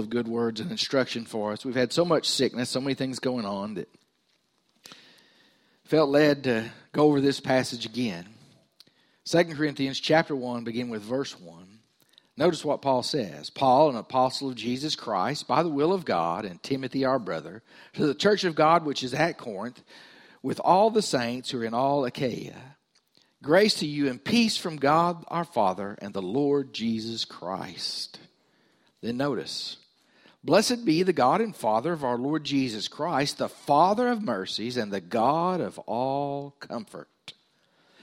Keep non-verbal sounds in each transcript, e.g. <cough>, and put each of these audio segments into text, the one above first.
of good words and instruction for us. We've had so much sickness, so many things going on that felt led to go over this passage again. 2 Corinthians chapter 1, begin with verse 1. Notice what Paul says Paul, an apostle of Jesus Christ, by the will of God, and Timothy, our brother, to the church of God which is at Corinth, with all the saints who are in all Achaia. Grace to you and peace from God our Father and the Lord Jesus Christ. Then notice, Blessed be the God and Father of our Lord Jesus Christ, the Father of mercies and the God of all comfort,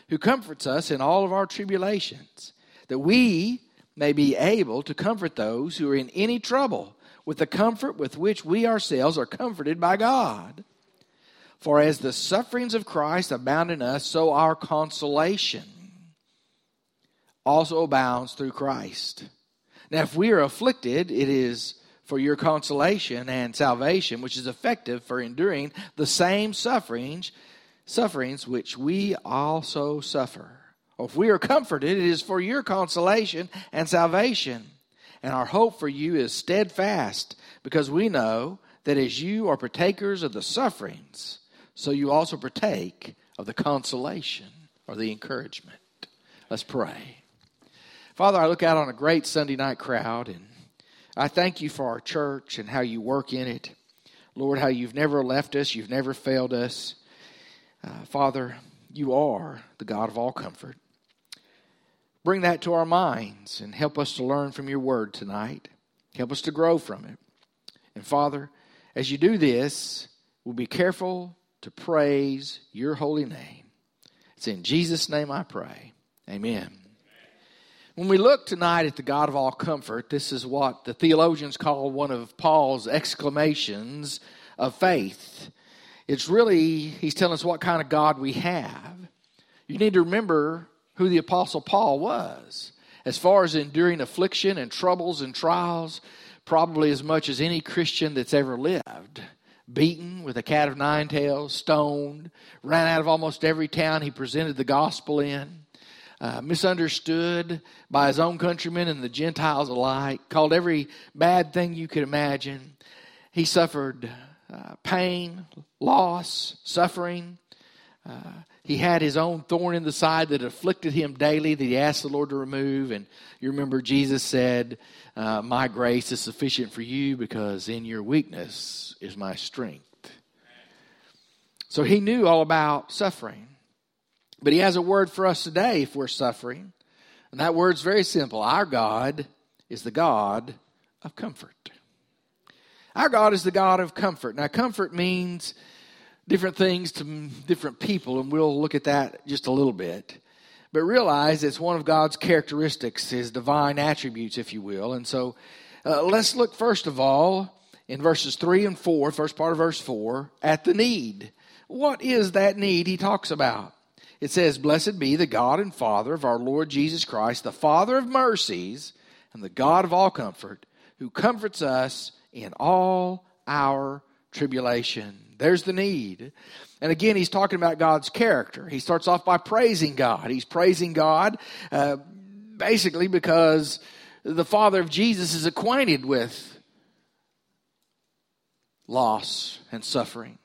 who comforts us in all of our tribulations, that we may be able to comfort those who are in any trouble with the comfort with which we ourselves are comforted by God. For as the sufferings of Christ abound in us, so our consolation also abounds through Christ. Now, if we are afflicted, it is for your consolation and salvation, which is effective for enduring the same sufferings, sufferings which we also suffer. Or if we are comforted, it is for your consolation and salvation. And our hope for you is steadfast, because we know that as you are partakers of the sufferings, so you also partake of the consolation or the encouragement. Let's pray. Father, I look out on a great Sunday night crowd, and I thank you for our church and how you work in it. Lord, how you've never left us, you've never failed us. Uh, Father, you are the God of all comfort. Bring that to our minds and help us to learn from your word tonight. Help us to grow from it. And Father, as you do this, we'll be careful to praise your holy name. It's in Jesus' name I pray. Amen. When we look tonight at the God of all comfort, this is what the theologians call one of Paul's exclamations of faith. It's really, he's telling us what kind of God we have. You need to remember who the Apostle Paul was. As far as enduring affliction and troubles and trials, probably as much as any Christian that's ever lived beaten with a cat of nine tails, stoned, ran out of almost every town he presented the gospel in, uh, misunderstood by his own countrymen and the Gentiles alike, called every bad thing you could imagine. He suffered uh, pain, loss, suffering. Uh, he had his own thorn in the side that afflicted him daily that he asked the Lord to remove. And you remember Jesus said, uh, My grace is sufficient for you because in your weakness is my strength. So he knew all about suffering. But he has a word for us today if we're suffering. And that word's very simple. Our God is the God of comfort. Our God is the God of comfort. Now, comfort means different things to different people, and we'll look at that just a little bit. But realize it's one of God's characteristics, his divine attributes, if you will. And so uh, let's look first of all in verses 3 and 4, first part of verse 4, at the need. What is that need he talks about? It says, Blessed be the God and Father of our Lord Jesus Christ, the Father of mercies and the God of all comfort, who comforts us in all our tribulation there's the need. And again, he's talking about God's character. He starts off by praising God. He's praising God uh, basically because the Father of Jesus is acquainted with loss and suffering.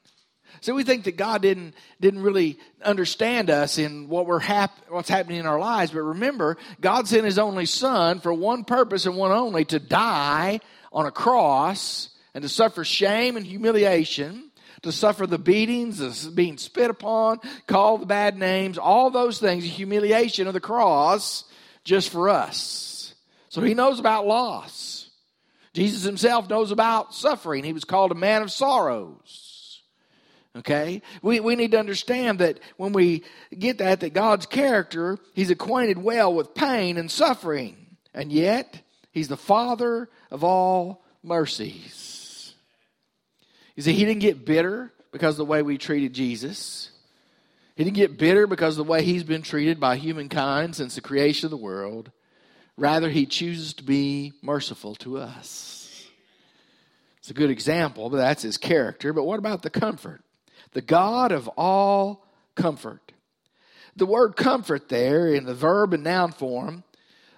So we think that God didn't didn't really understand us in what we're hap- what's happening in our lives. But remember, God sent His only Son for one purpose and one only: to die on a cross and to suffer shame and humiliation to suffer the beatings, being spit upon, called the bad names, all those things, the humiliation of the cross, just for us. So he knows about loss. Jesus himself knows about suffering. He was called a man of sorrows. Okay? We, we need to understand that when we get that, that God's character, He's acquainted well with pain and suffering. And yet, He's the Father of all mercies. You see, he didn't get bitter because of the way we treated Jesus. He didn't get bitter because of the way he's been treated by humankind since the creation of the world. Rather, he chooses to be merciful to us. It's a good example, but that's his character. But what about the comfort? The God of all comfort. The word comfort there in the verb and noun form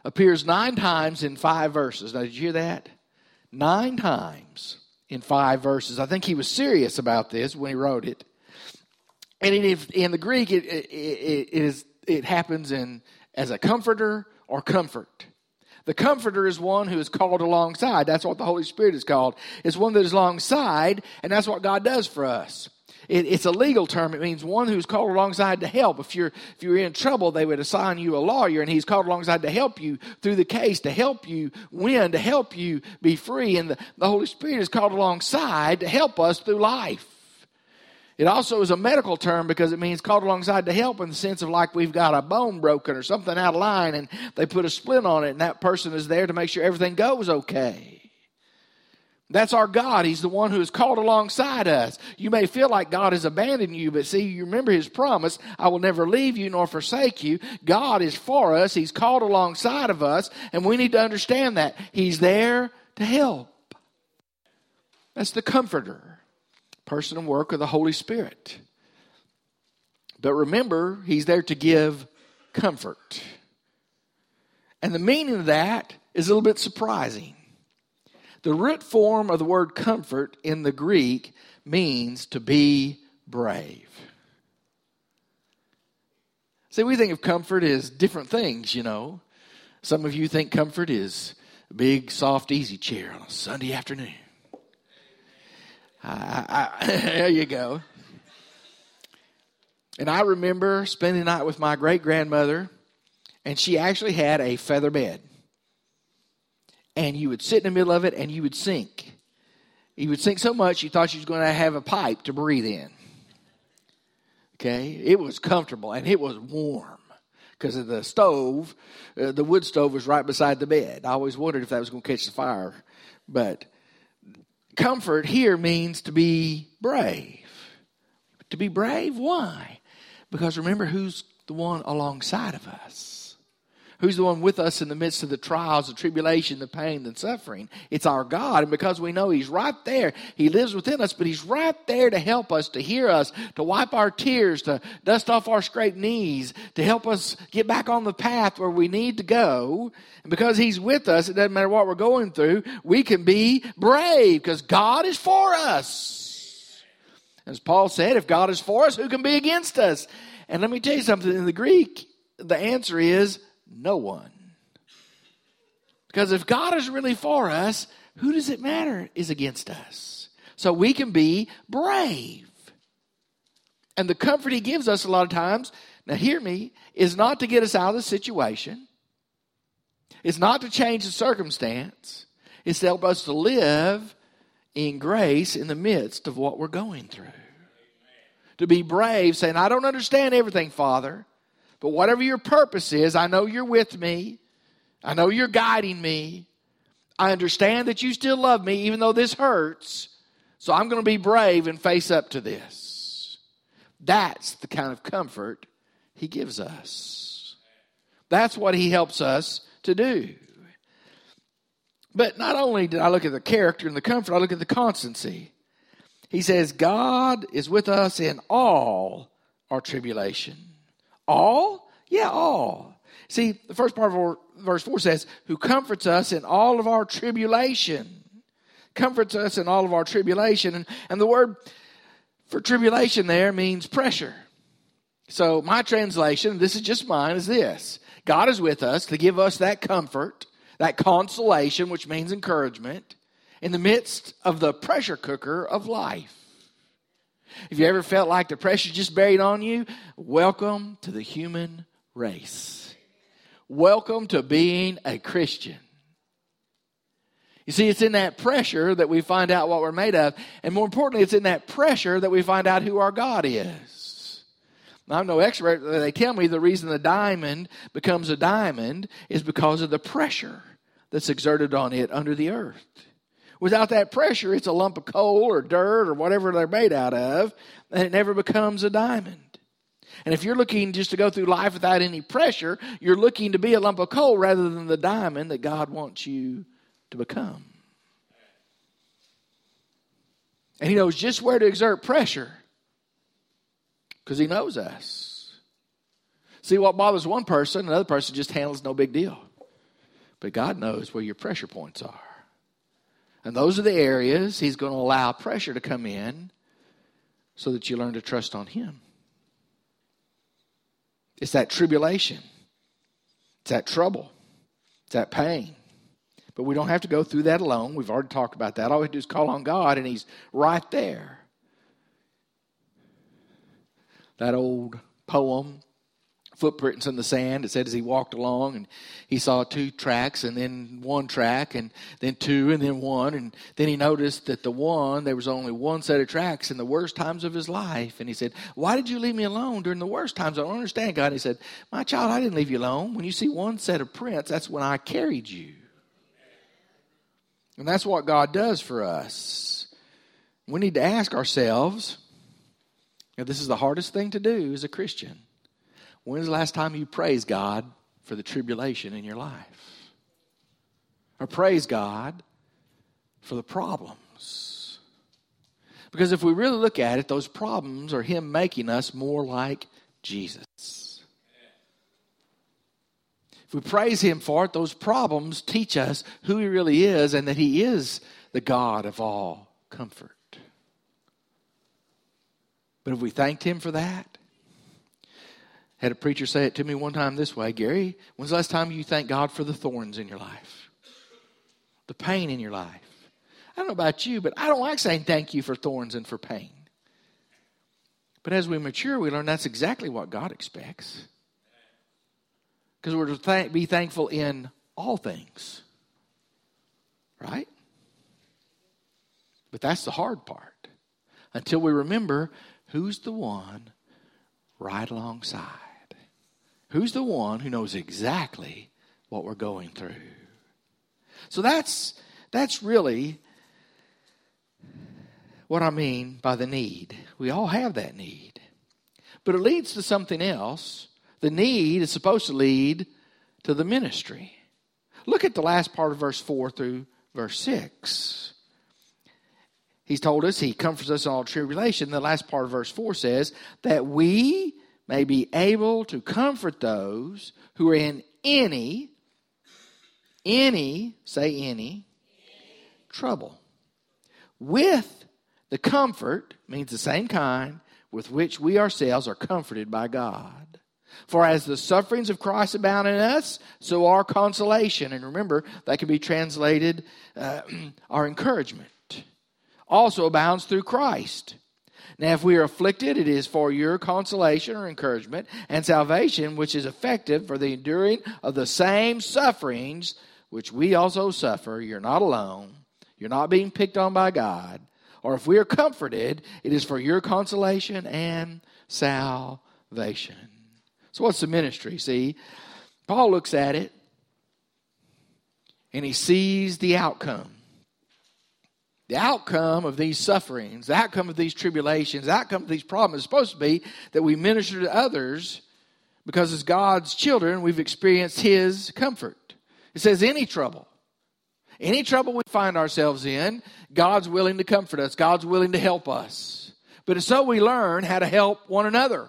appears nine times in five verses. Now, did you hear that? nine times in five verses. I think he was serious about this when he wrote it. And in the Greek, it, it, it, is, it happens in as a comforter or comfort. The comforter is one who is called alongside. That's what the Holy Spirit is called. It's one that is alongside, and that's what God does for us. It, it's a legal term. It means one who's called alongside to help. If you're if you're in trouble, they would assign you a lawyer, and he's called alongside to help you through the case, to help you win, to help you be free. And the, the Holy Spirit is called alongside to help us through life. It also is a medical term because it means called alongside to help in the sense of like we've got a bone broken or something out of line and they put a splint on it and that person is there to make sure everything goes okay. That's our God. He's the one who is called alongside us. You may feel like God has abandoned you, but see, you remember His promise I will never leave you nor forsake you. God is for us, He's called alongside of us, and we need to understand that. He's there to help. That's the comforter person and work of the Holy Spirit. But remember, He's there to give comfort. And the meaning of that is a little bit surprising. The root form of the word comfort in the Greek means to be brave. See, we think of comfort as different things, you know. Some of you think comfort is a big, soft, easy chair on a Sunday afternoon. I, I, <laughs> there you go. And I remember spending the night with my great grandmother, and she actually had a feather bed. And you would sit in the middle of it and you would sink. You would sink so much you thought you was going to have a pipe to breathe in. Okay? It was comfortable and it was warm because of the stove. Uh, the wood stove was right beside the bed. I always wondered if that was going to catch the fire. But comfort here means to be brave. To be brave, why? Because remember who's the one alongside of us. Who's the one with us in the midst of the trials, the tribulation, the pain, the suffering? It's our God. And because we know He's right there, He lives within us, but He's right there to help us, to hear us, to wipe our tears, to dust off our scraped knees, to help us get back on the path where we need to go. And because He's with us, it doesn't matter what we're going through, we can be brave because God is for us. As Paul said, if God is for us, who can be against us? And let me tell you something in the Greek, the answer is no one. Because if God is really for us, who does it matter is against us? So we can be brave. And the comfort he gives us a lot of times, now hear me, is not to get us out of the situation. It's not to change the circumstance. It's to help us to live in grace in the midst of what we're going through. To be brave, saying, I don't understand everything, Father. But whatever your purpose is, I know you're with me. I know you're guiding me. I understand that you still love me, even though this hurts. So I'm going to be brave and face up to this. That's the kind of comfort he gives us. That's what he helps us to do. But not only did I look at the character and the comfort, I look at the constancy. He says, God is with us in all our tribulation. All? Yeah, all. See, the first part of verse 4 says, Who comforts us in all of our tribulation. Comforts us in all of our tribulation. And, and the word for tribulation there means pressure. So, my translation, this is just mine, is this God is with us to give us that comfort, that consolation, which means encouragement, in the midst of the pressure cooker of life. If you ever felt like the pressure just buried on you, welcome to the human race. Welcome to being a Christian. You see, it's in that pressure that we find out what we're made of. And more importantly, it's in that pressure that we find out who our God is. Now, I'm no expert. But they tell me the reason the diamond becomes a diamond is because of the pressure that's exerted on it under the earth. Without that pressure, it's a lump of coal or dirt or whatever they're made out of, and it never becomes a diamond. And if you're looking just to go through life without any pressure, you're looking to be a lump of coal rather than the diamond that God wants you to become. And He knows just where to exert pressure because He knows us. See, what bothers one person, another person just handles no big deal. But God knows where your pressure points are. And those are the areas He's going to allow pressure to come in so that you learn to trust on Him. It's that tribulation, it's that trouble, it's that pain. But we don't have to go through that alone. We've already talked about that. All we do is call on God, and He's right there. That old poem, footprints in the sand. It said as he walked along and he saw two tracks and then one track and then two and then one. And then he noticed that the one, there was only one set of tracks in the worst times of his life. And he said, Why did you leave me alone during the worst times? I don't understand, God. And he said, My child, I didn't leave you alone. When you see one set of prints, that's when I carried you. And that's what God does for us. We need to ask ourselves, know, this is the hardest thing to do as a Christian When's the last time you praised God for the tribulation in your life? Or praise God for the problems? Because if we really look at it, those problems are Him making us more like Jesus. If we praise Him for it, those problems teach us who He really is and that He is the God of all comfort. But if we thanked Him for that, had a preacher say it to me one time this way Gary, when's the last time you thank God for the thorns in your life? The pain in your life? I don't know about you, but I don't like saying thank you for thorns and for pain. But as we mature, we learn that's exactly what God expects. Because we're to th- be thankful in all things. Right? But that's the hard part. Until we remember who's the one right alongside. Who's the one who knows exactly what we're going through? So that's that's really what I mean by the need. We all have that need. But it leads to something else. The need is supposed to lead to the ministry. Look at the last part of verse 4 through verse 6. He's told us he comforts us in all tribulation. The last part of verse 4 says that we may be able to comfort those who are in any, any, say any, trouble. With the comfort, means the same kind, with which we ourselves are comforted by God. For as the sufferings of Christ abound in us, so our consolation, and remember, that can be translated uh, <clears throat> our encouragement, also abounds through Christ. Now, if we are afflicted, it is for your consolation or encouragement and salvation, which is effective for the enduring of the same sufferings which we also suffer. You're not alone. You're not being picked on by God. Or if we are comforted, it is for your consolation and salvation. So, what's the ministry? See, Paul looks at it and he sees the outcome. The outcome of these sufferings, the outcome of these tribulations, the outcome of these problems is supposed to be that we minister to others because as God's children, we've experienced His comfort. It says, any trouble, any trouble we find ourselves in, God's willing to comfort us, God's willing to help us. But it's so we learn how to help one another.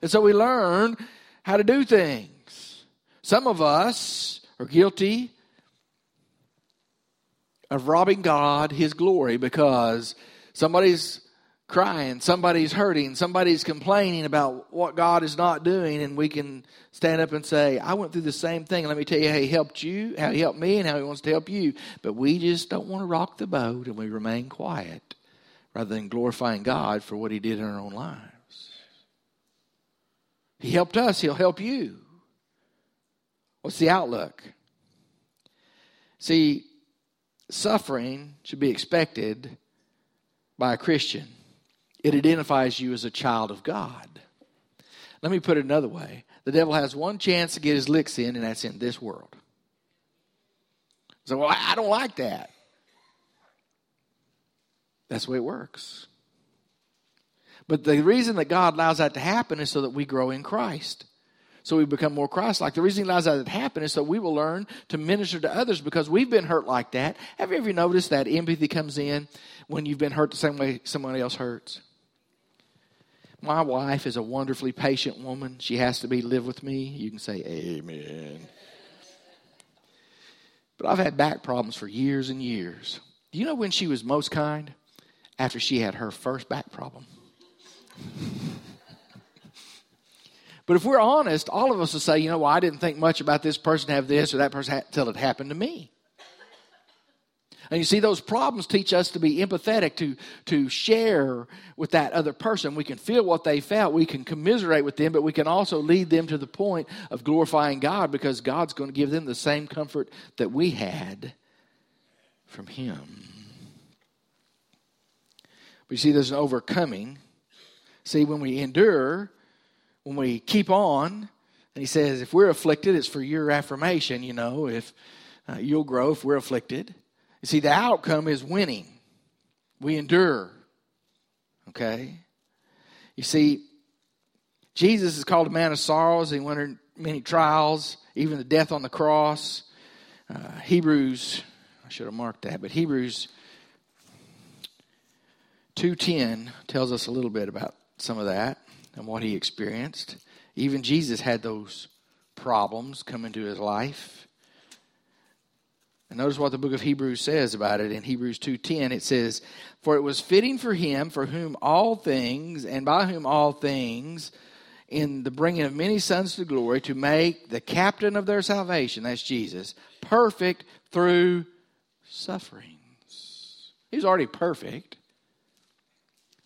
And so we learn how to do things. Some of us are guilty of robbing God his glory because somebody's crying, somebody's hurting, somebody's complaining about what God is not doing, and we can stand up and say, I went through the same thing. Let me tell you how he helped you, how he helped me, and how he wants to help you. But we just don't want to rock the boat and we remain quiet rather than glorifying God for what he did in our own lives. He helped us, he'll help you. What's the outlook? See, suffering should be expected by a Christian. It identifies you as a child of God. Let me put it another way the devil has one chance to get his licks in, and that's in this world. So, well, I don't like that. That's the way it works. But the reason that God allows that to happen is so that we grow in Christ so we become more Christ like. The reason he allows that to happen is so we will learn to minister to others because we've been hurt like that. Have you ever noticed that empathy comes in when you've been hurt the same way someone else hurts? My wife is a wonderfully patient woman. She has to be live with me. You can say amen. But I've had back problems for years and years. Do you know when she was most kind? After she had her first back problem. <laughs> but if we're honest, all of us will say, you know, well, I didn't think much about this person have this or that person until it happened to me. And you see, those problems teach us to be empathetic, to, to share with that other person. We can feel what they felt, we can commiserate with them, but we can also lead them to the point of glorifying God because God's going to give them the same comfort that we had from Him. But you see, there's an overcoming. See, when we endure, when we keep on, and He says, if we're afflicted, it's for your affirmation, you know, if uh, you'll grow if we're afflicted. You see, the outcome is winning. We endure. Okay? You see, Jesus is called a man of sorrows. He went many trials, even the death on the cross. Uh, Hebrews, I should have marked that, but Hebrews 2.10 tells us a little bit about some of that and what he experienced. Even Jesus had those problems come into his life. And notice what the book of Hebrews says about it in Hebrews 2:10 it says for it was fitting for him for whom all things and by whom all things in the bringing of many sons to glory to make the captain of their salvation that's Jesus perfect through sufferings. He's already perfect.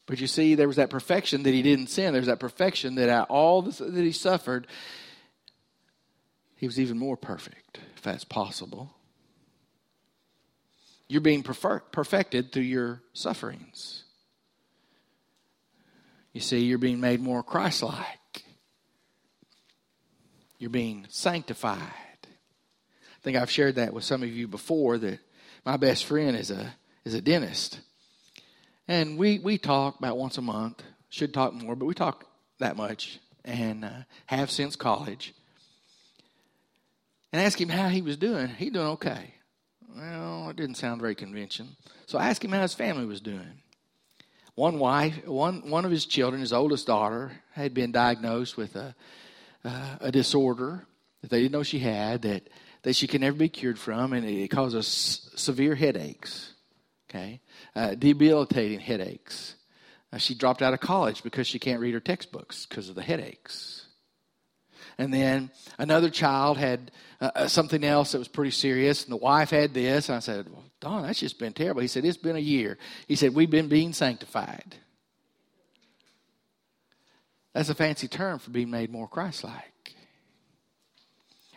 But you see, there was that perfection that he mm-hmm. didn't sin. There's that perfection that all that he suffered, he was even more perfect, if that's possible. You're being perfected through your sufferings. You see, you're being made more Christ like. You're being sanctified. I think I've shared that with some of you before that my best friend is a is a dentist. And we, we talk about once a month. Should talk more, but we talk that much and uh, have since college. And ask him how he was doing. He doing okay. Well, it didn't sound very convincing. So I asked him how his family was doing. One wife, one one of his children, his oldest daughter, had been diagnosed with a uh, a disorder that they didn't know she had that that she could never be cured from, and it causes severe headaches. Okay, uh, debilitating headaches. Uh, she dropped out of college because she can't read her textbooks because of the headaches. And then another child had uh, uh, something else that was pretty serious, and the wife had this. And I said, Well, Don, that's just been terrible. He said, It's been a year. He said, We've been being sanctified. That's a fancy term for being made more Christ like.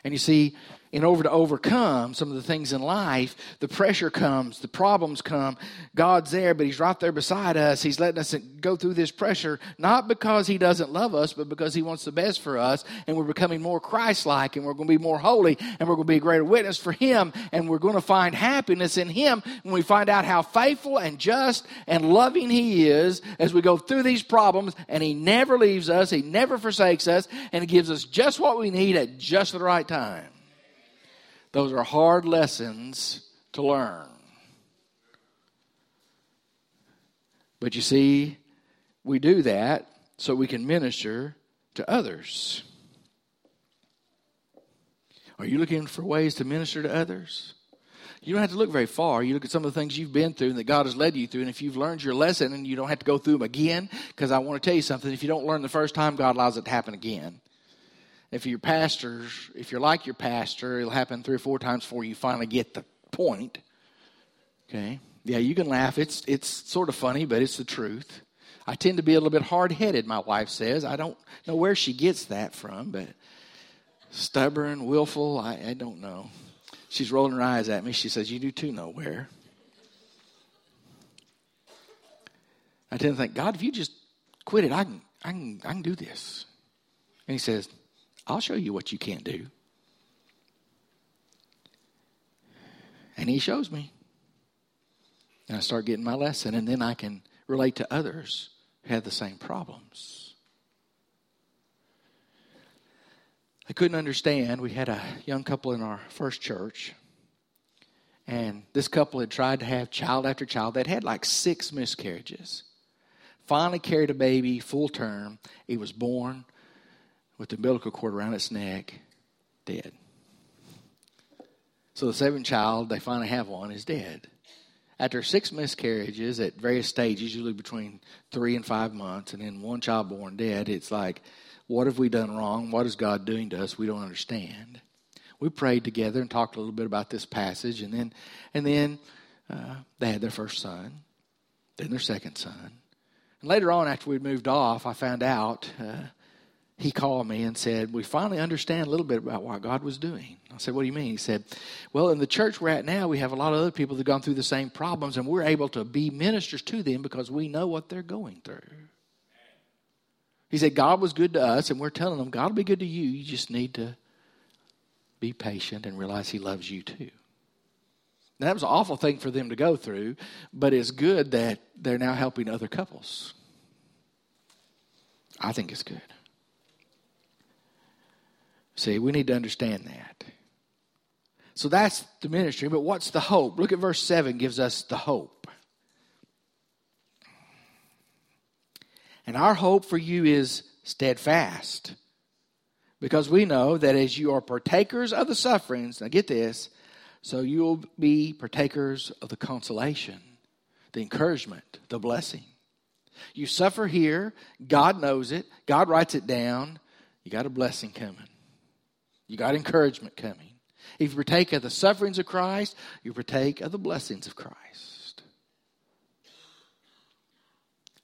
And you see, in order to overcome some of the things in life, the pressure comes, the problems come. God's there, but He's right there beside us. He's letting us go through this pressure, not because He doesn't love us, but because He wants the best for us. And we're becoming more Christ like, and we're going to be more holy, and we're going to be a greater witness for Him, and we're going to find happiness in Him when we find out how faithful and just and loving He is as we go through these problems. And He never leaves us, He never forsakes us, and He gives us just what we need at just the right time. Those are hard lessons to learn. But you see, we do that so we can minister to others. Are you looking for ways to minister to others? You don't have to look very far. You look at some of the things you've been through and that God has led you through. And if you've learned your lesson and you don't have to go through them again, because I want to tell you something, if you don't learn the first time, God allows it to happen again. If your pastors, if you're like your pastor, it'll happen three or four times before you finally get the point. Okay? Yeah, you can laugh. It's it's sort of funny, but it's the truth. I tend to be a little bit hard headed, my wife says. I don't know where she gets that from, but stubborn, willful, I, I don't know. She's rolling her eyes at me. She says, You do too, nowhere. I tend to think, God, if you just quit it, I can, I can, I can do this. And he says, I'll show you what you can't do. And he shows me. And I start getting my lesson, and then I can relate to others who have the same problems. I couldn't understand. We had a young couple in our first church, and this couple had tried to have child after child. They'd had like six miscarriages. Finally, carried a baby full term. He was born with the umbilical cord around its neck, dead. So the seventh child, they finally have one, is dead. After six miscarriages at various stages, usually between three and five months, and then one child born dead, it's like, what have we done wrong? What is God doing to us? We don't understand. We prayed together and talked a little bit about this passage, and then, and then uh, they had their first son, then their second son. And later on, after we'd moved off, I found out uh, he called me and said, We finally understand a little bit about what God was doing. I said, What do you mean? He said, Well, in the church we're at now, we have a lot of other people that have gone through the same problems, and we're able to be ministers to them because we know what they're going through. He said, God was good to us, and we're telling them, God will be good to you. You just need to be patient and realize He loves you too. Now, that was an awful thing for them to go through, but it's good that they're now helping other couples. I think it's good. See, we need to understand that. So that's the ministry, but what's the hope? Look at verse 7 gives us the hope. And our hope for you is steadfast. Because we know that as you are partakers of the sufferings, now get this, so you will be partakers of the consolation, the encouragement, the blessing. You suffer here, God knows it, God writes it down, you got a blessing coming. You got encouragement coming. If you partake of the sufferings of Christ, you partake of the blessings of Christ.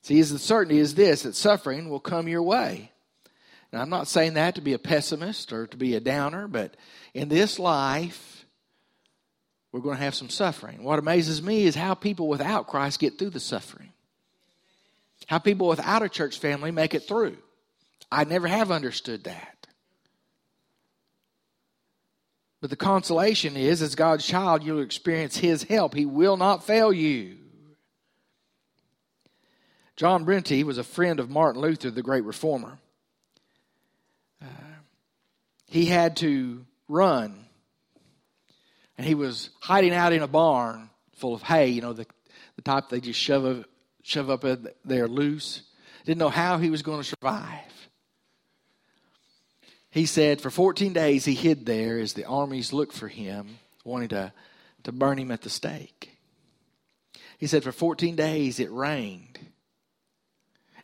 See, the certainty is this that suffering will come your way. Now, I'm not saying that to be a pessimist or to be a downer, but in this life, we're going to have some suffering. What amazes me is how people without Christ get through the suffering, how people without a church family make it through. I never have understood that. But the consolation is, as God's child, you'll experience His help. He will not fail you. John Brentz was a friend of Martin Luther, the great reformer. Uh, he had to run, and he was hiding out in a barn full of hay, you know, the, the type they just shove, shove up there loose. Didn't know how he was going to survive he said for 14 days he hid there as the armies looked for him, wanting to, to burn him at the stake. He said for 14 days it rained,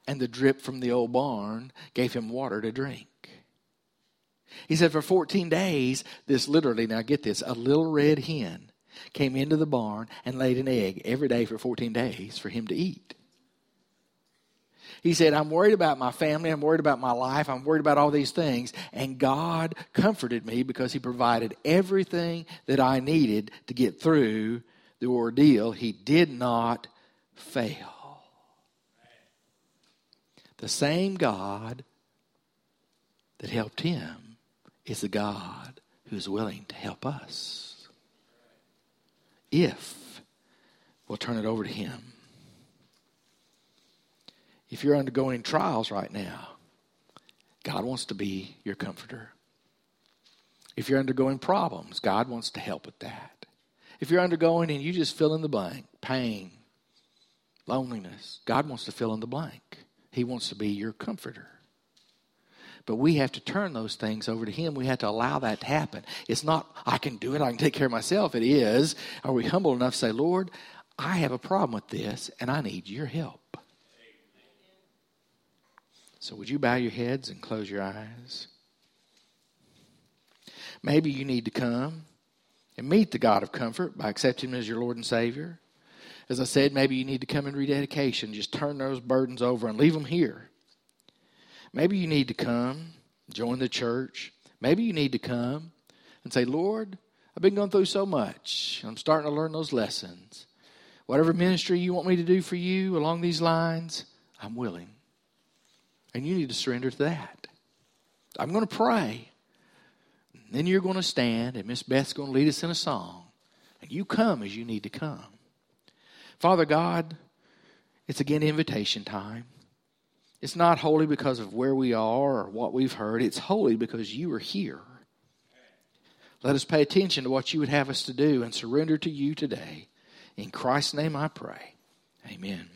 and the drip from the old barn gave him water to drink. He said for 14 days, this literally, now get this, a little red hen came into the barn and laid an egg every day for 14 days for him to eat. He said, I'm worried about my family. I'm worried about my life. I'm worried about all these things. And God comforted me because He provided everything that I needed to get through the ordeal. He did not fail. The same God that helped him is the God who's willing to help us. If we'll turn it over to Him. If you're undergoing trials right now, God wants to be your comforter. If you're undergoing problems, God wants to help with that. If you're undergoing and you just fill in the blank, pain, loneliness, God wants to fill in the blank. He wants to be your comforter. But we have to turn those things over to Him. We have to allow that to happen. It's not, I can do it, I can take care of myself. It is, are we humble enough to say, Lord, I have a problem with this and I need your help? So, would you bow your heads and close your eyes? Maybe you need to come and meet the God of comfort by accepting Him as your Lord and Savior. As I said, maybe you need to come in rededication. Just turn those burdens over and leave them here. Maybe you need to come, join the church. Maybe you need to come and say, Lord, I've been going through so much. I'm starting to learn those lessons. Whatever ministry you want me to do for you along these lines, I'm willing. And you need to surrender to that. I'm going to pray. And Then you're going to stand, and Miss Beth's going to lead us in a song. And you come as you need to come. Father God, it's again invitation time. It's not holy because of where we are or what we've heard. It's holy because you are here. Let us pay attention to what you would have us to do and surrender to you today. In Christ's name I pray. Amen.